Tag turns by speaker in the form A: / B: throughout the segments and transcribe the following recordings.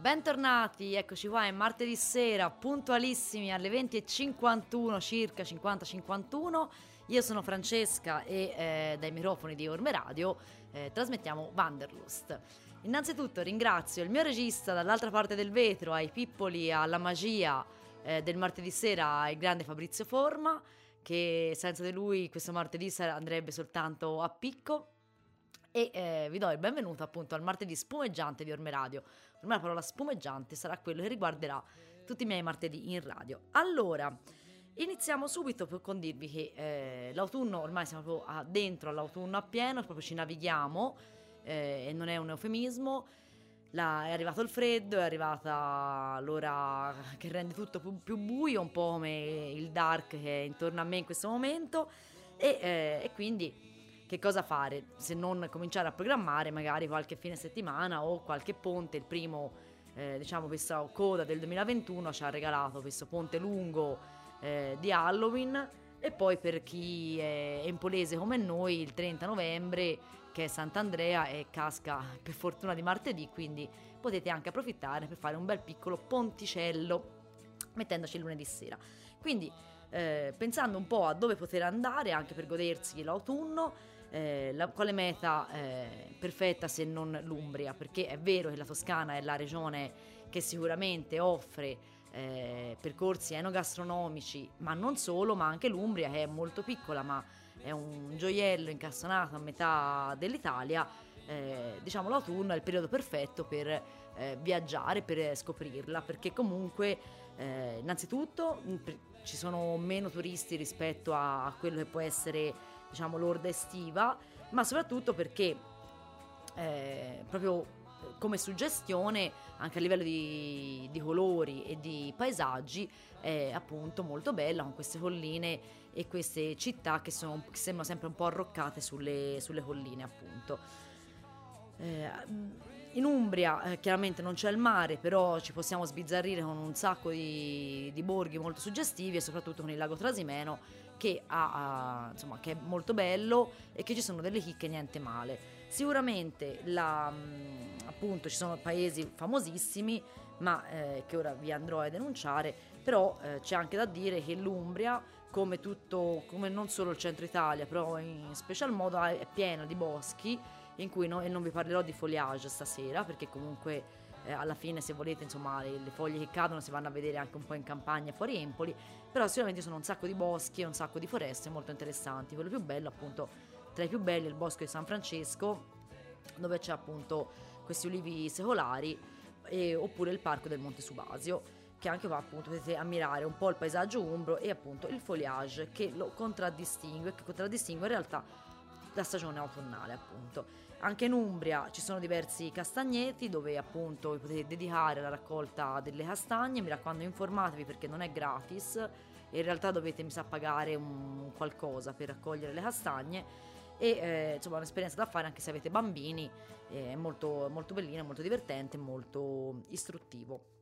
A: Bentornati, eccoci qua, è martedì sera, puntualissimi alle 20.51 circa, 50-51. Io sono Francesca e eh, dai microfoni di Orme Radio eh, trasmettiamo Wanderlust. Innanzitutto ringrazio il mio regista dall'altra parte del vetro, ai pippoli, alla magia eh, del martedì sera, il grande Fabrizio Forma, che senza di lui questo martedì andrebbe soltanto a picco. E eh, vi do il benvenuto appunto al martedì spumeggiante di Orme Radio. Ormai la parola spumeggiante sarà quello che riguarderà tutti i miei martedì in radio. Allora, iniziamo subito con dirvi che eh, l'autunno, ormai siamo proprio dentro all'autunno appieno, proprio ci navighiamo eh, e non è un eufemismo. La- è arrivato il freddo, è arrivata l'ora che rende tutto più, più buio, un po' come il dark che è intorno a me in questo momento. E, eh, e quindi che cosa fare? Se non cominciare a programmare magari qualche fine settimana o qualche ponte, il primo, eh, diciamo, questa coda del 2021 ci ha regalato questo ponte lungo eh, di Halloween e poi per chi è empolese come noi il 30 novembre che è Sant'Andrea e casca per fortuna di martedì, quindi potete anche approfittare per fare un bel piccolo ponticello mettendoci il lunedì sera. Quindi eh, pensando un po' a dove poter andare anche per godersi l'autunno, eh, la- quale meta eh, perfetta se non l'Umbria, perché è vero che la Toscana è la regione che sicuramente offre eh, percorsi enogastronomici, ma non solo, ma anche l'Umbria che è molto piccola, ma è un gioiello incastonato a metà dell'Italia. Eh, diciamo l'autunno è il periodo perfetto per eh, viaggiare, per scoprirla, perché comunque eh, innanzitutto per- ci sono meno turisti rispetto a, a quello che può essere diciamo l'orda estiva, ma soprattutto perché eh, proprio come suggestione anche a livello di, di colori e di paesaggi è appunto molto bella con queste colline e queste città che, sono, che sembrano sempre un po' arroccate sulle, sulle colline appunto. Eh, in Umbria eh, chiaramente non c'è il mare, però ci possiamo sbizzarrire con un sacco di, di borghi molto suggestivi e soprattutto con il lago Trasimeno che, ha, ha- insomma, che è molto bello e che ci sono delle chicche niente male. Sicuramente la, mh, appunto ci sono paesi famosissimi, ma eh, che ora vi andrò a denunciare, però eh, c'è anche da dire che l'Umbria, come tutto, come non solo il centro Italia, però in special modo è piena di boschi in cui no- e non vi parlerò di foliage stasera perché comunque eh, alla fine se volete insomma le, le foglie che cadono si vanno a vedere anche un po' in campagna fuori Empoli però sicuramente sono un sacco di boschi e un sacco di foreste molto interessanti. Quello più bello appunto tra i più belli è il bosco di San Francesco dove c'è appunto questi ulivi secolari e- oppure il parco del Monte Subasio che anche qua appunto potete ammirare un po' il paesaggio umbro e appunto il foliage che lo contraddistingue che contraddistingue in realtà la stagione autunnale appunto. Anche in Umbria ci sono diversi castagneti dove appunto vi potete dedicare alla raccolta delle castagne. Mi raccomando informatevi perché non è gratis. In realtà dovete mi sa pagare un qualcosa per raccogliere le castagne e eh, insomma un'esperienza da fare anche se avete bambini eh, è molto, molto bellino, molto divertente, molto istruttivo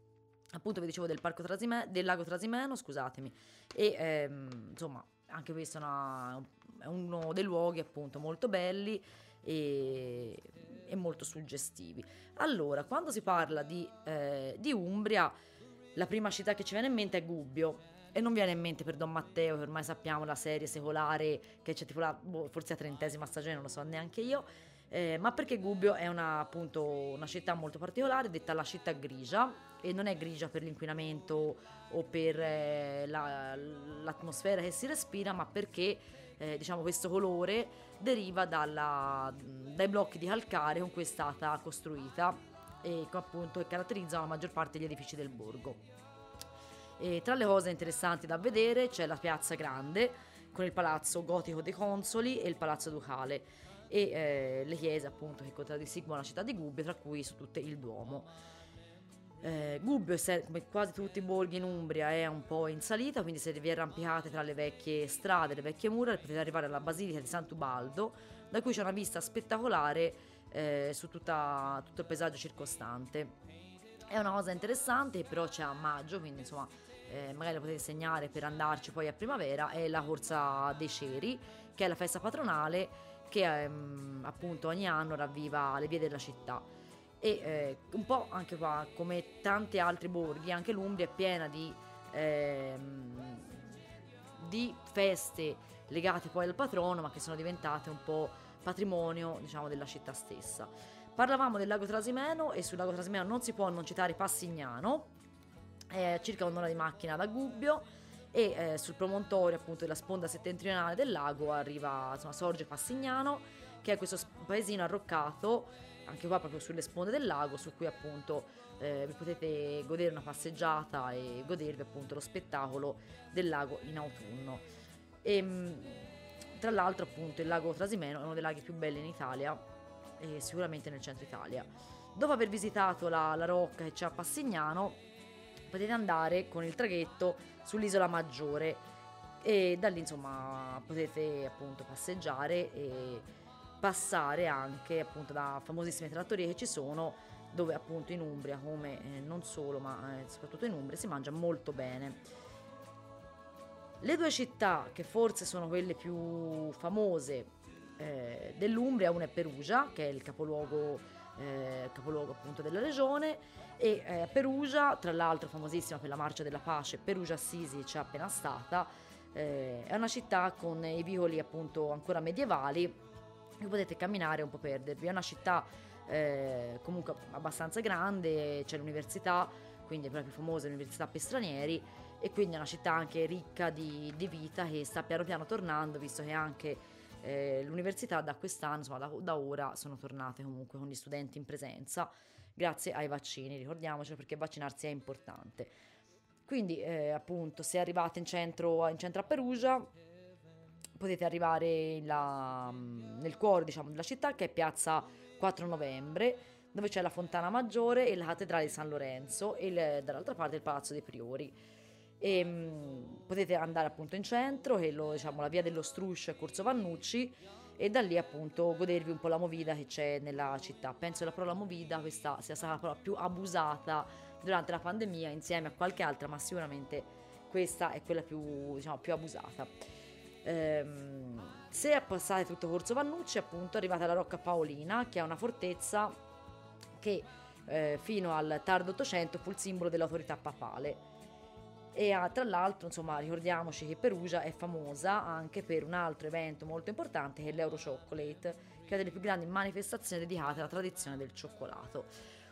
A: appunto vi dicevo del, parco Trasime- del lago Trasimeno, scusatemi, e ehm, insomma anche questo è, una- è uno dei luoghi appunto molto belli e, e molto suggestivi. Allora, quando si parla di, eh, di Umbria, la prima città che ci viene in mente è Gubbio. E non viene in mente per Don Matteo, che ormai sappiamo la serie secolare che c'è tipo la, boh, forse la trentesima stagione, non lo so neanche io. Eh, ma perché Gubbio è una, appunto, una città molto particolare, detta la città grigia, e non è grigia per l'inquinamento o per eh, la- l'atmosfera che si respira, ma perché eh, diciamo, questo colore deriva dalla- dai blocchi di calcare con cui è stata costruita e che caratterizzano la maggior parte degli edifici del borgo. E tra le cose interessanti da vedere c'è la Piazza Grande con il palazzo gotico dei consoli e il palazzo ducale e eh, le chiese appunto che contraddistinguono la città di Gubbio, tra cui su tutte il Duomo. Eh, Gubbio, come quasi tutti i borghi in Umbria, è un po' in salita, quindi se vi arrampicate tra le vecchie strade, le vecchie mura, potete arrivare alla Basilica di Sant'Ubaldo, da cui c'è una vista spettacolare eh, su tutta, tutto il paesaggio circostante. È una cosa interessante, però c'è a maggio, quindi insomma eh, magari lo potete segnare per andarci poi a primavera, è la Corsa dei Ceri, che è la festa patronale che ehm, appunto ogni anno ravviva le vie della città. E eh, un po' anche qua, come tanti altri borghi, anche l'Umbria è piena di, ehm, di feste legate poi al patrono, ma che sono diventate un po' patrimonio, diciamo, della città stessa. Parlavamo del lago Trasimeno e sul lago Trasimeno non si può non citare Passignano, è circa un'ora di macchina da Gubbio e eh, sul promontorio appunto della sponda settentrionale del lago arriva, insomma, sorge Passignano, che è questo paesino arroccato, anche qua proprio sulle sponde del lago, su cui appunto eh, vi potete godere una passeggiata e godervi appunto lo spettacolo del lago in autunno. E, ehm, tra l'altro appunto il lago Trasimeno è uno dei laghi più belli in Italia e sicuramente nel centro Italia. Dopo aver visitato la, la rocca che c'è a Passignano, potete andare con il traghetto sull'isola maggiore e da lì insomma potete appunto passeggiare e passare anche appunto da famosissime trattorie che ci sono dove appunto in Umbria come eh, non solo ma eh, soprattutto in Umbria si mangia molto bene. Le due città che forse sono quelle più famose eh, dell'Umbria una è Perugia che è il capoluogo, eh, capoluogo appunto della regione e eh, Perugia, tra l'altro famosissima per la Marcia della Pace, Perugia Assisi c'è appena stata, eh, è una città con i vicoli appunto ancora medievali che potete camminare e un po' perdervi, è una città eh, comunque abbastanza grande, c'è l'università, quindi è proprio famosa l'università per stranieri e quindi è una città anche ricca di, di vita che sta piano piano tornando, visto che anche eh, l'università da quest'anno, insomma da, da ora, sono tornate comunque con gli studenti in presenza grazie ai vaccini, ricordiamocelo perché vaccinarsi è importante. Quindi eh, appunto se arrivate in centro, in centro a Perugia potete arrivare la, nel cuore diciamo, della città che è piazza 4 novembre dove c'è la Fontana Maggiore e la Cattedrale di San Lorenzo e il, dall'altra parte il Palazzo dei Priori. E, mh, mm, potete andare appunto in centro, che lo, diciamo, la via dello Struscio e Corso Vannucci e da lì appunto godervi un po' la movida che c'è nella città. Penso che la parola movida questa sia stata la parola più abusata durante la pandemia insieme a qualche altra, ma sicuramente questa è quella più, diciamo, più abusata. Ehm, se passate tutto Corso Vannucci, appunto, arrivate alla Rocca Paolina, che è una fortezza che eh, fino al tardo Ottocento fu il simbolo dell'autorità papale e ah, tra l'altro insomma ricordiamoci che Perugia è famosa anche per un altro evento molto importante che è l'Euro Chocolate che è delle più grandi manifestazioni dedicate alla tradizione del cioccolato.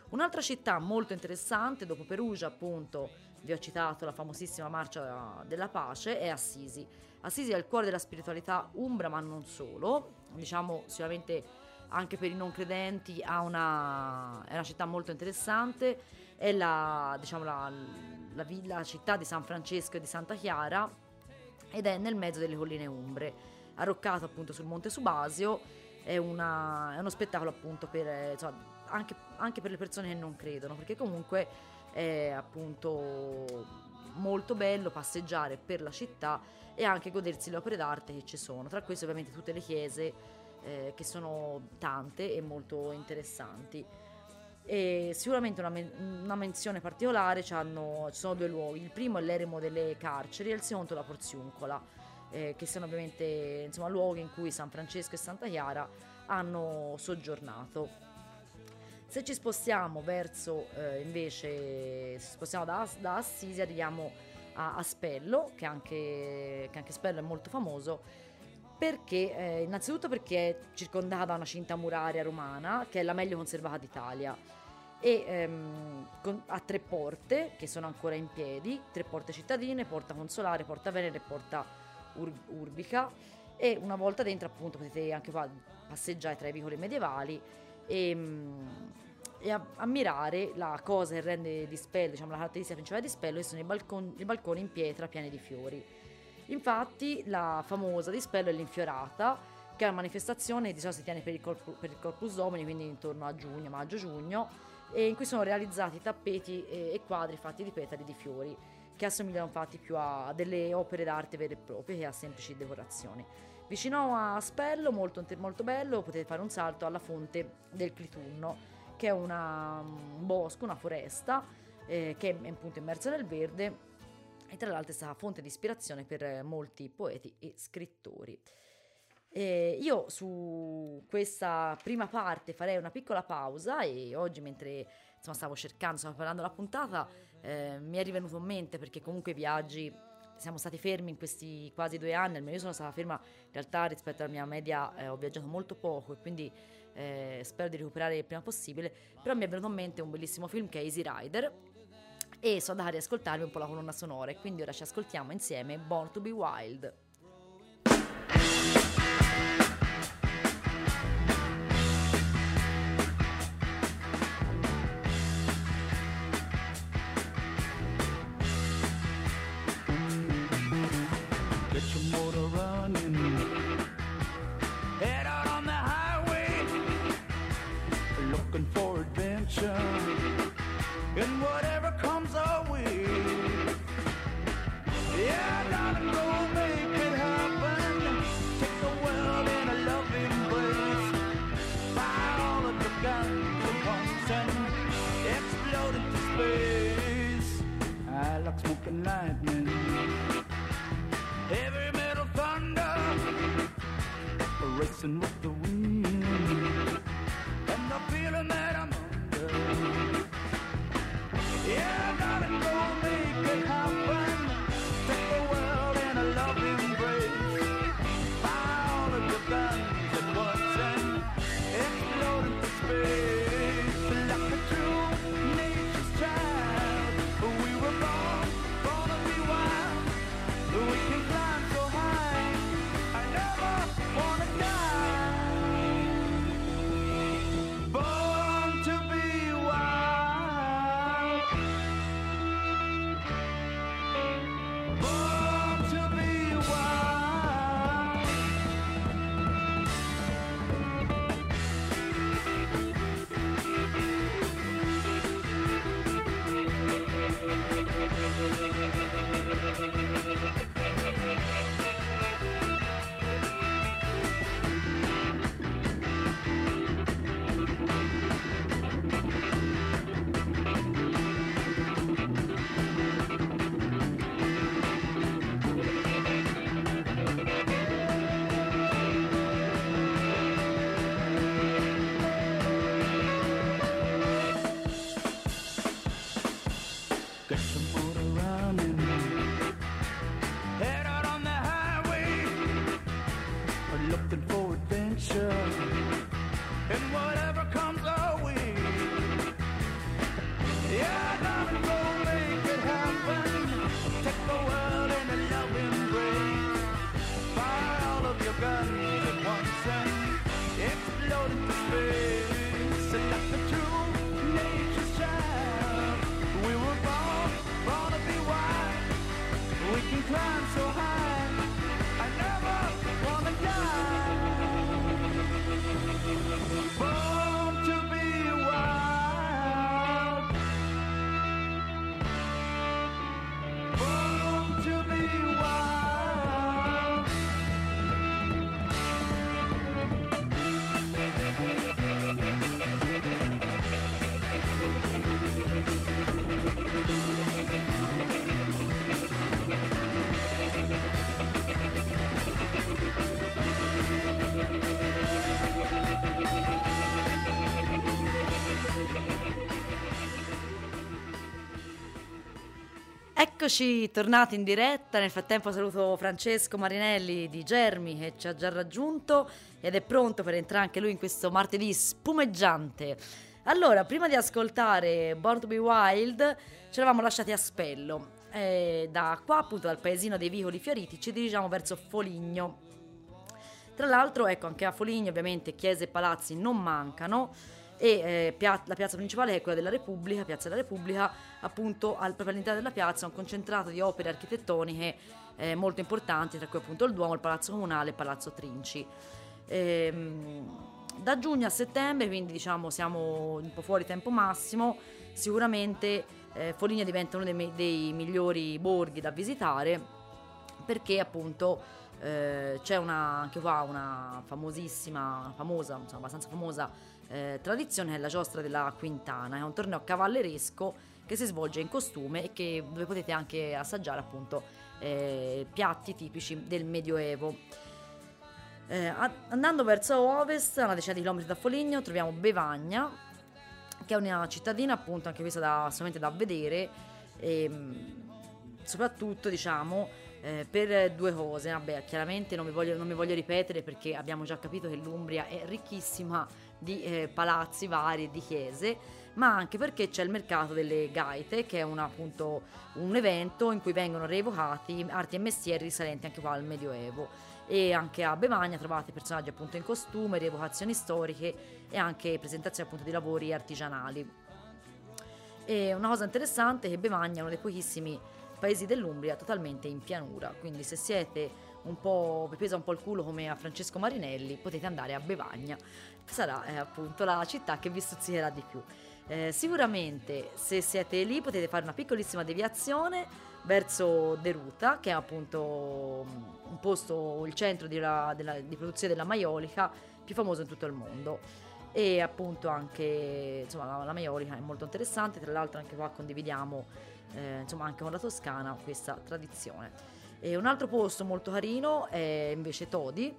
A: Un'altra città molto interessante dopo Perugia appunto vi ho citato la famosissima marcia della pace è Assisi. Assisi è il cuore della spiritualità umbra ma non solo. Diciamo sicuramente anche per i non credenti una, è una città molto interessante è la, diciamo, la, la, villa, città di San Francesco e di Santa Chiara ed è nel mezzo delle colline umbre, arroccato appunto sul Monte Subasio, è, una, è uno spettacolo appunto per, insomma, anche, anche per le persone che non credono, perché comunque è appunto molto bello passeggiare per la città e anche godersi le opere d'arte che ci sono, tra queste ovviamente tutte le chiese eh, che sono tante e molto interessanti. E sicuramente una, men- una menzione particolare ci sono due luoghi, il primo è l'eremo delle carceri e il secondo la Porziuncola, eh, che sono ovviamente insomma, luoghi in cui San Francesco e Santa Chiara hanno soggiornato. Se ci spostiamo verso eh, invece, se spostiamo da, da, Assisi, arriviamo a, a Spello, che anche, che anche Spello è molto famoso, perché eh, innanzitutto perché è circondata da una cinta muraria romana che è la meglio conservata d'Italia e ehm, con, ha tre porte che sono ancora in piedi, tre porte cittadine, porta consolare, porta venere e porta ur- urbica e una volta dentro appunto potete anche qua passeggiare tra i vicoli medievali e, ehm, e a- ammirare la cosa che rende Dispello, diciamo la caratteristica principale di Dispello, che sono i, balcon- i balconi in pietra pieni di fiori. Infatti la famosa Dispello è l'infiorata, che è una manifestazione di solito si tiene per il, corpo, per il Corpus Domini, quindi intorno a giugno, maggio-giugno, e in cui sono realizzati tappeti e, quadri fatti di petali di fiori, che assomigliano infatti più a delle opere d'arte vere e proprie che a semplici decorazioni. Vicino a Spello, molto, molto bello, potete fare un salto alla fonte del Clitunno, che è una, un bosco, una foresta, eh, che è appunto immersa nel verde e tra l'altro è stata fonte di ispirazione per molti poeti e scrittori. E io su questa prima parte farei una piccola pausa e oggi mentre insomma, stavo cercando, stavo preparando la puntata, eh, mi è rivenuto in mente perché comunque i viaggi siamo stati fermi in questi quasi due anni, almeno io sono stata ferma in realtà rispetto alla mia media eh, ho viaggiato molto poco e quindi eh, spero di recuperare il prima possibile, però mi è venuto in mente un bellissimo film che è Easy Rider e sono andata a riascoltarmi un po' la colonna sonora e quindi ora ci ascoltiamo insieme Born to be Wild. I like smoking lightning. Heavy metal thunder, racing with Eccoci tornati in diretta, nel frattempo saluto Francesco Marinelli di Germi che ci ha già raggiunto ed è pronto per entrare anche lui in questo martedì spumeggiante. Allora, prima di ascoltare Born to be Wild, ci eravamo lasciati a Spello. E da qua, appunto, dal paesino dei Vicoli Fioriti, ci dirigiamo verso Foligno. Tra l'altro, ecco, anche a Foligno ovviamente chiese e palazzi non mancano e eh, pia- la piazza principale è quella della Repubblica, Piazza della Repubblica, appunto al, proprio all'interno della piazza un concentrato di opere architettoniche eh, molto importanti, tra cui appunto il Duomo, il Palazzo Comunale e il Palazzo Trinci. Ehm, da giugno a settembre, quindi diciamo siamo un po' fuori tempo massimo, sicuramente eh, Foligno diventa uno dei, me- dei migliori borghi da visitare perché appunto eh, c'è una, anche qua una famosissima, famosa, insomma, abbastanza famosa eh, tradizione, è la giostra della Quintana, è un torneo cavalleresco che si svolge in costume e che, dove potete anche assaggiare appunto eh, piatti tipici del Medioevo. Eh, andando verso ovest, a una decina di chilometri da Foligno, troviamo Bevagna, che è una cittadina appunto anche questa da, assolutamente da vedere, e, ehm, soprattutto diciamo eh, per due cose. Vabbè, chiaramente non mi, voglio, non mi, voglio, ripetere perché abbiamo già capito che l'Umbria è ricchissima di eh, palazzi vari e di chiese, ma anche perché c'è il mercato delle gaite, che è un, appunto un evento in cui vengono reevocati arti e mestieri risalenti anche qua al Medioevo. E anche a Bevagna trovate personaggi appunto in costume, rievocazioni storiche e anche presentazioni appunto di lavori artigianali. E una cosa interessante è che Bevagna è uno dei pochissimi paesi dell'Umbria totalmente in pianura, quindi se siete un po', vi pesa un po' il culo come a Francesco Marinelli, potete andare a Bevagna, sarà eh, appunto la città che vi stuzzicherà di più. Eh, sicuramente se siete lì potete fare una piccolissima deviazione verso Deruta, che è appunto un posto, il centro di, la, della, di produzione della maiolica più famoso in tutto il mondo e appunto anche insomma la, la maiolica è molto interessante tra l'altro anche qua condividiamo eh, insomma anche con la Toscana questa tradizione. E un altro posto molto carino è invece Todi,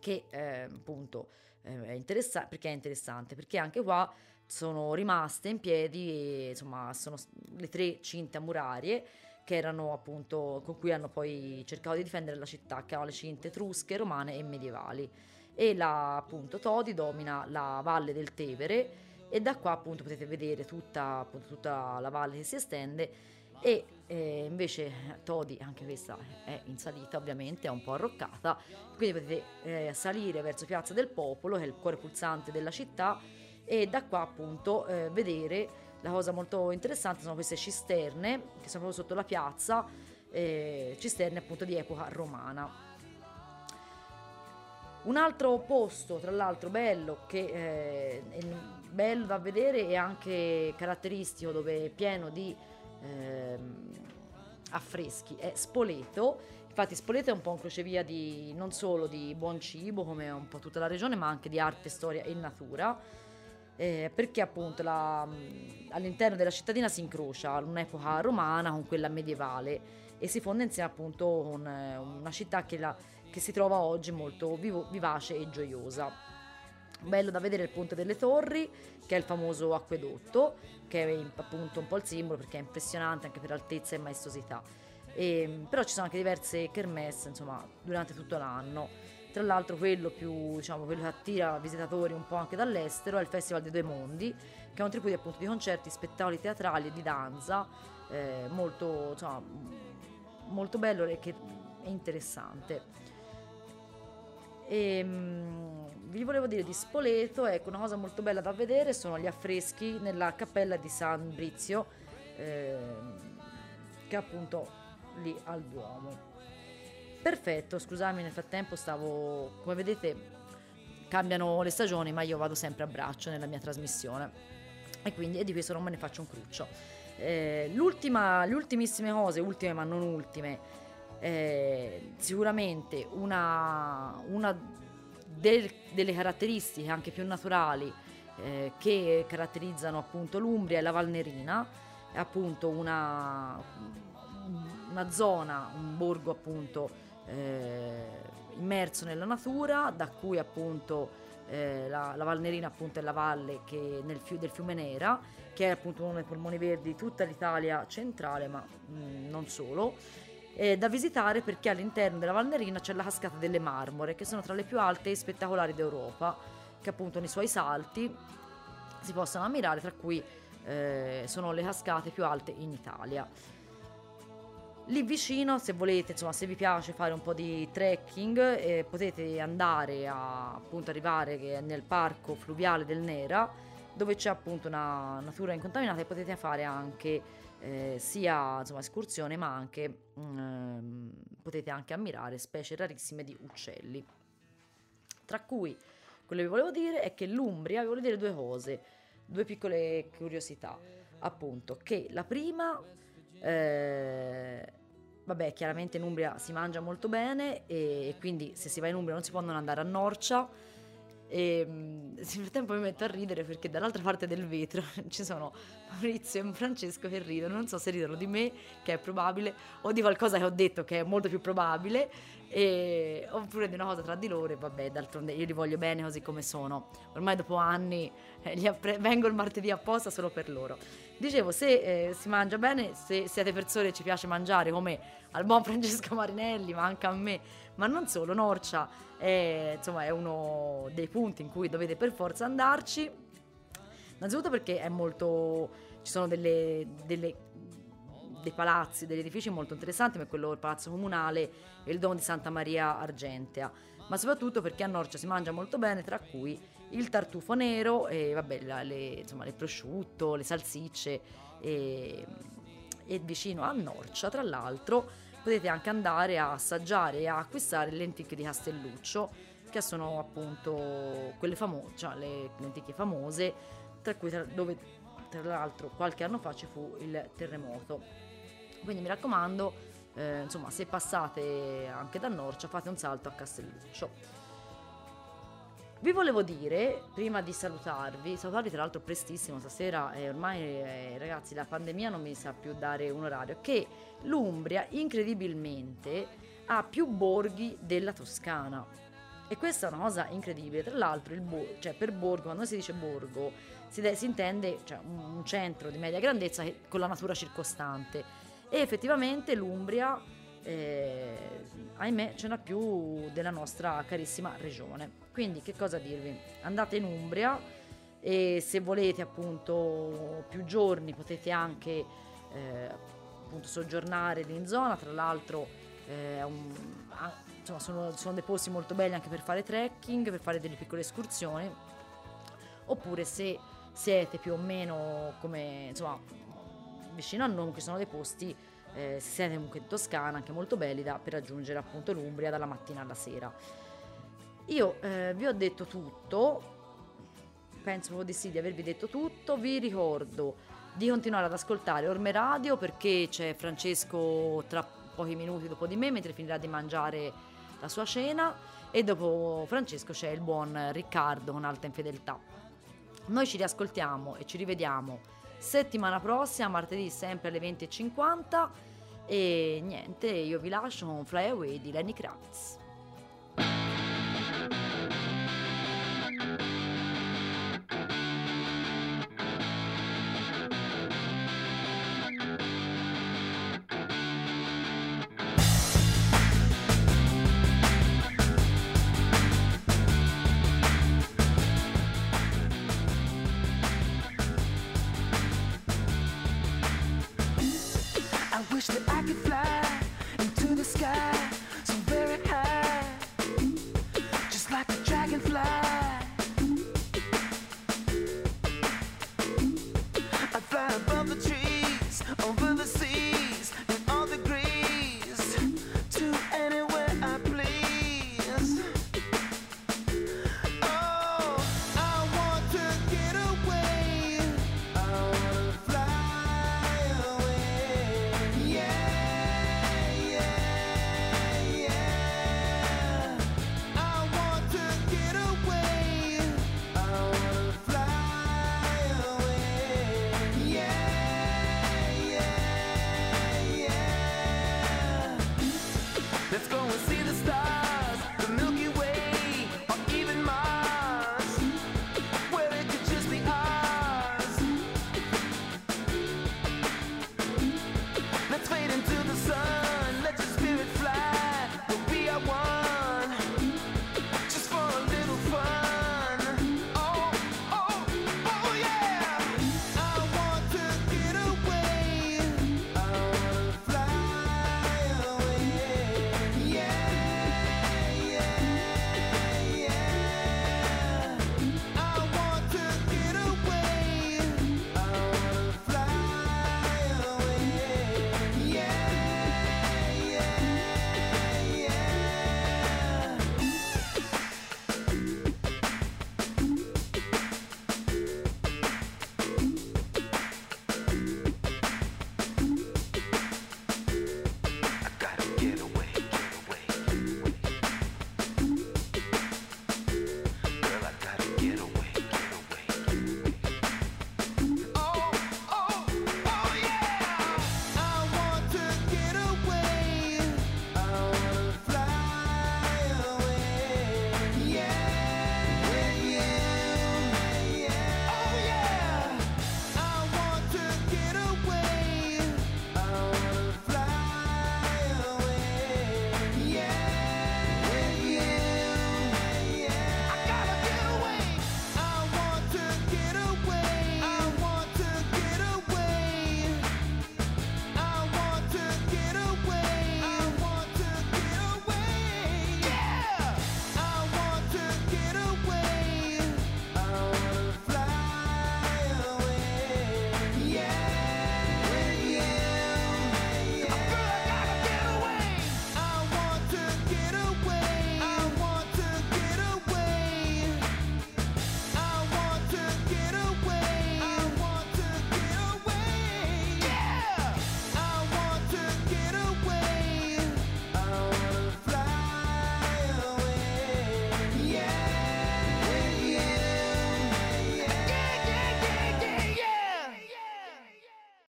A: che eh, appunto eh, è interessante perché è interessante perché anche qua sono rimaste in piedi insomma sono le tre cinte murarie che erano appunto con cui hanno poi cercato di difendere la città che avevano le cinte etrusche, romane e medievali e la appunto Todi domina la valle del Tevere e da qua appunto potete vedere tutta, appunto, tutta la valle che si estende e eh, invece Todi, anche questa è in salita ovviamente, è un po' arroccata, quindi potete eh, salire verso Piazza del Popolo, che è il cuore pulsante della città, e da qua appunto eh, vedere la cosa molto interessante sono queste cisterne che sono proprio sotto la piazza, eh, cisterne appunto di epoca romana. Un altro posto, tra l'altro, bello che eh, bello da vedere e anche caratteristico dove è pieno di eh, affreschi è Spoleto. Infatti Spoleto è un po' un crocevia di, non solo di buon cibo come un po' tutta la regione ma anche di arte, storia e natura. Eh, perché appunto la, all'interno della cittadina si incrocia un'epoca romana con quella medievale e si fonda insieme appunto con una città che, la, che si trova oggi molto vivo, vivace e gioiosa bello da vedere il Ponte delle Torri, che è il famoso acquedotto, che è appunto un po' il simbolo perché è impressionante anche per altezza e maestosità. E, però ci sono anche diverse kermesse, insomma, durante tutto l'anno. Tra l'altro quello più, diciamo, quello che attira visitatori un po' anche dall'estero è il Festival dei Due Mondi, che è un tripudio appunto di concerti, spettacoli teatrali e di danza, eh, molto, insomma, molto bello e interessante. E, ehm, vi volevo dire di Spoleto, ecco una cosa molto bella da vedere sono gli affreschi nella cappella di San Brizio, eh, che è appunto lì al Duomo. Perfetto, scusami nel frattempo stavo, come vedete cambiano le stagioni ma io vado sempre a braccio nella mia trasmissione e quindi e di questo non me ne faccio un cruccio. Eh, l'ultima, le ultimissime cose, ultime ma non ultime, eh, sicuramente una, una del, delle caratteristiche anche più naturali eh, che caratterizzano appunto l'Umbria è la Valnerina, è appunto una, una zona, un borgo appunto eh, immerso nella natura, da cui appunto eh, la, la, Valnerina appunto è la valle che fiu, del fiume Nera, che è appunto uno dei polmoni verdi di tutta l'Italia centrale, ma mh, mm, non solo eh, da visitare perché all'interno della Valnerina c'è la cascata delle Marmore, che sono tra le più alte e spettacolari d'Europa, che appunto nei suoi salti si possono ammirare, tra cui eh, sono le cascate più alte in Italia. Lì vicino, se volete, insomma, se vi piace fare un po' di trekking, eh, potete andare a appunto arrivare nel parco fluviale del Nera, dove c'è appunto una natura incontaminata e potete fare anche eh, sia insomma, escursione, ma anche mm, potete anche ammirare specie rarissime di uccelli. Tra cui quello che vi volevo dire è che l'Umbria, vi volevo dire due cose, due piccole curiosità. Appunto, che la prima eh, vabbè, chiaramente in Umbria si mangia molto bene e, e, quindi se si va in Umbria non si può non andare a Norcia. E nel frattempo mi metto a ridere perché dall'altra parte del vetro ci sono Maurizio e Francesco che ridono. Non so se ridono di me, che è probabile, o di qualcosa che ho detto che è molto più probabile, e, oppure di una cosa tra di loro. E vabbè, d'altronde io li voglio bene così come sono. Ormai dopo anni eh, appre- vengo il martedì apposta solo per loro. Dicevo, se eh, si mangia bene, se siete persone che ci piace mangiare come al buon Francesco Marinelli, ma anche a me, ma non solo, Norcia è, insomma, è uno dei punti in cui dovete per forza andarci. Innanzitutto perché è molto, ci sono delle, delle, dei palazzi, degli edifici molto interessanti, come quello del Palazzo Comunale e il Domo di Santa Maria Argentea, ma soprattutto perché a Norcia si mangia molto bene, tra cui il tartufo nero e vabbè, la, le, insomma, il prosciutto, le salsicce e, e vicino a Norcia, tra l'altro, potete anche andare a assaggiare e a acquistare le lenticchie di Castelluccio, che sono appunto quelle famose, cioè le lenticchie famose, tra cui tra, dove tra l'altro qualche anno fa ci fu il terremoto. Quindi mi raccomando, eh, insomma, se passate anche da Norcia, fate un salto a Castelluccio. Vi volevo dire, prima di salutarvi, salutarvi tra l'altro prestissimo stasera, eh, ormai eh, ragazzi la pandemia non mi sa più dare un orario, che l'Umbria incredibilmente ha più borghi della Toscana. E questa è una cosa incredibile. Tra l'altro, bo- cioè per borgo, quando si dice borgo, si, de- si intende cioè, un, un centro di media grandezza con la natura circostante. E effettivamente l'Umbria eh, ahimè ce n'ha più della nostra carissima regione. Quindi che cosa dirvi? Andate in Umbria e se volete appunto più giorni potete anche eh, appunto soggiornare in zona, tra l'altro eh, un, insomma, sono, sono, dei posti molto belli anche per fare trekking, per fare delle piccole escursioni, oppure se siete più o meno come insomma vicino a noi, ci sono dei posti eh, si siete comunque in Toscana, anche molto belli da, per raggiungere appunto l'Umbria dalla mattina alla sera. Io eh, vi ho detto tutto, penso di sì di avervi detto tutto, vi ricordo di continuare ad ascoltare Orme Radio perché c'è Francesco tra pochi minuti dopo di me mentre finirà di mangiare la sua cena e dopo Francesco c'è il buon Riccardo con alta infedeltà. Noi ci riascoltiamo e ci rivediamo settimana prossima, martedì sempre alle 20.50 e niente, io vi lascio con Fly Away di Lenny Kravitz. wish that I could fly into the sky.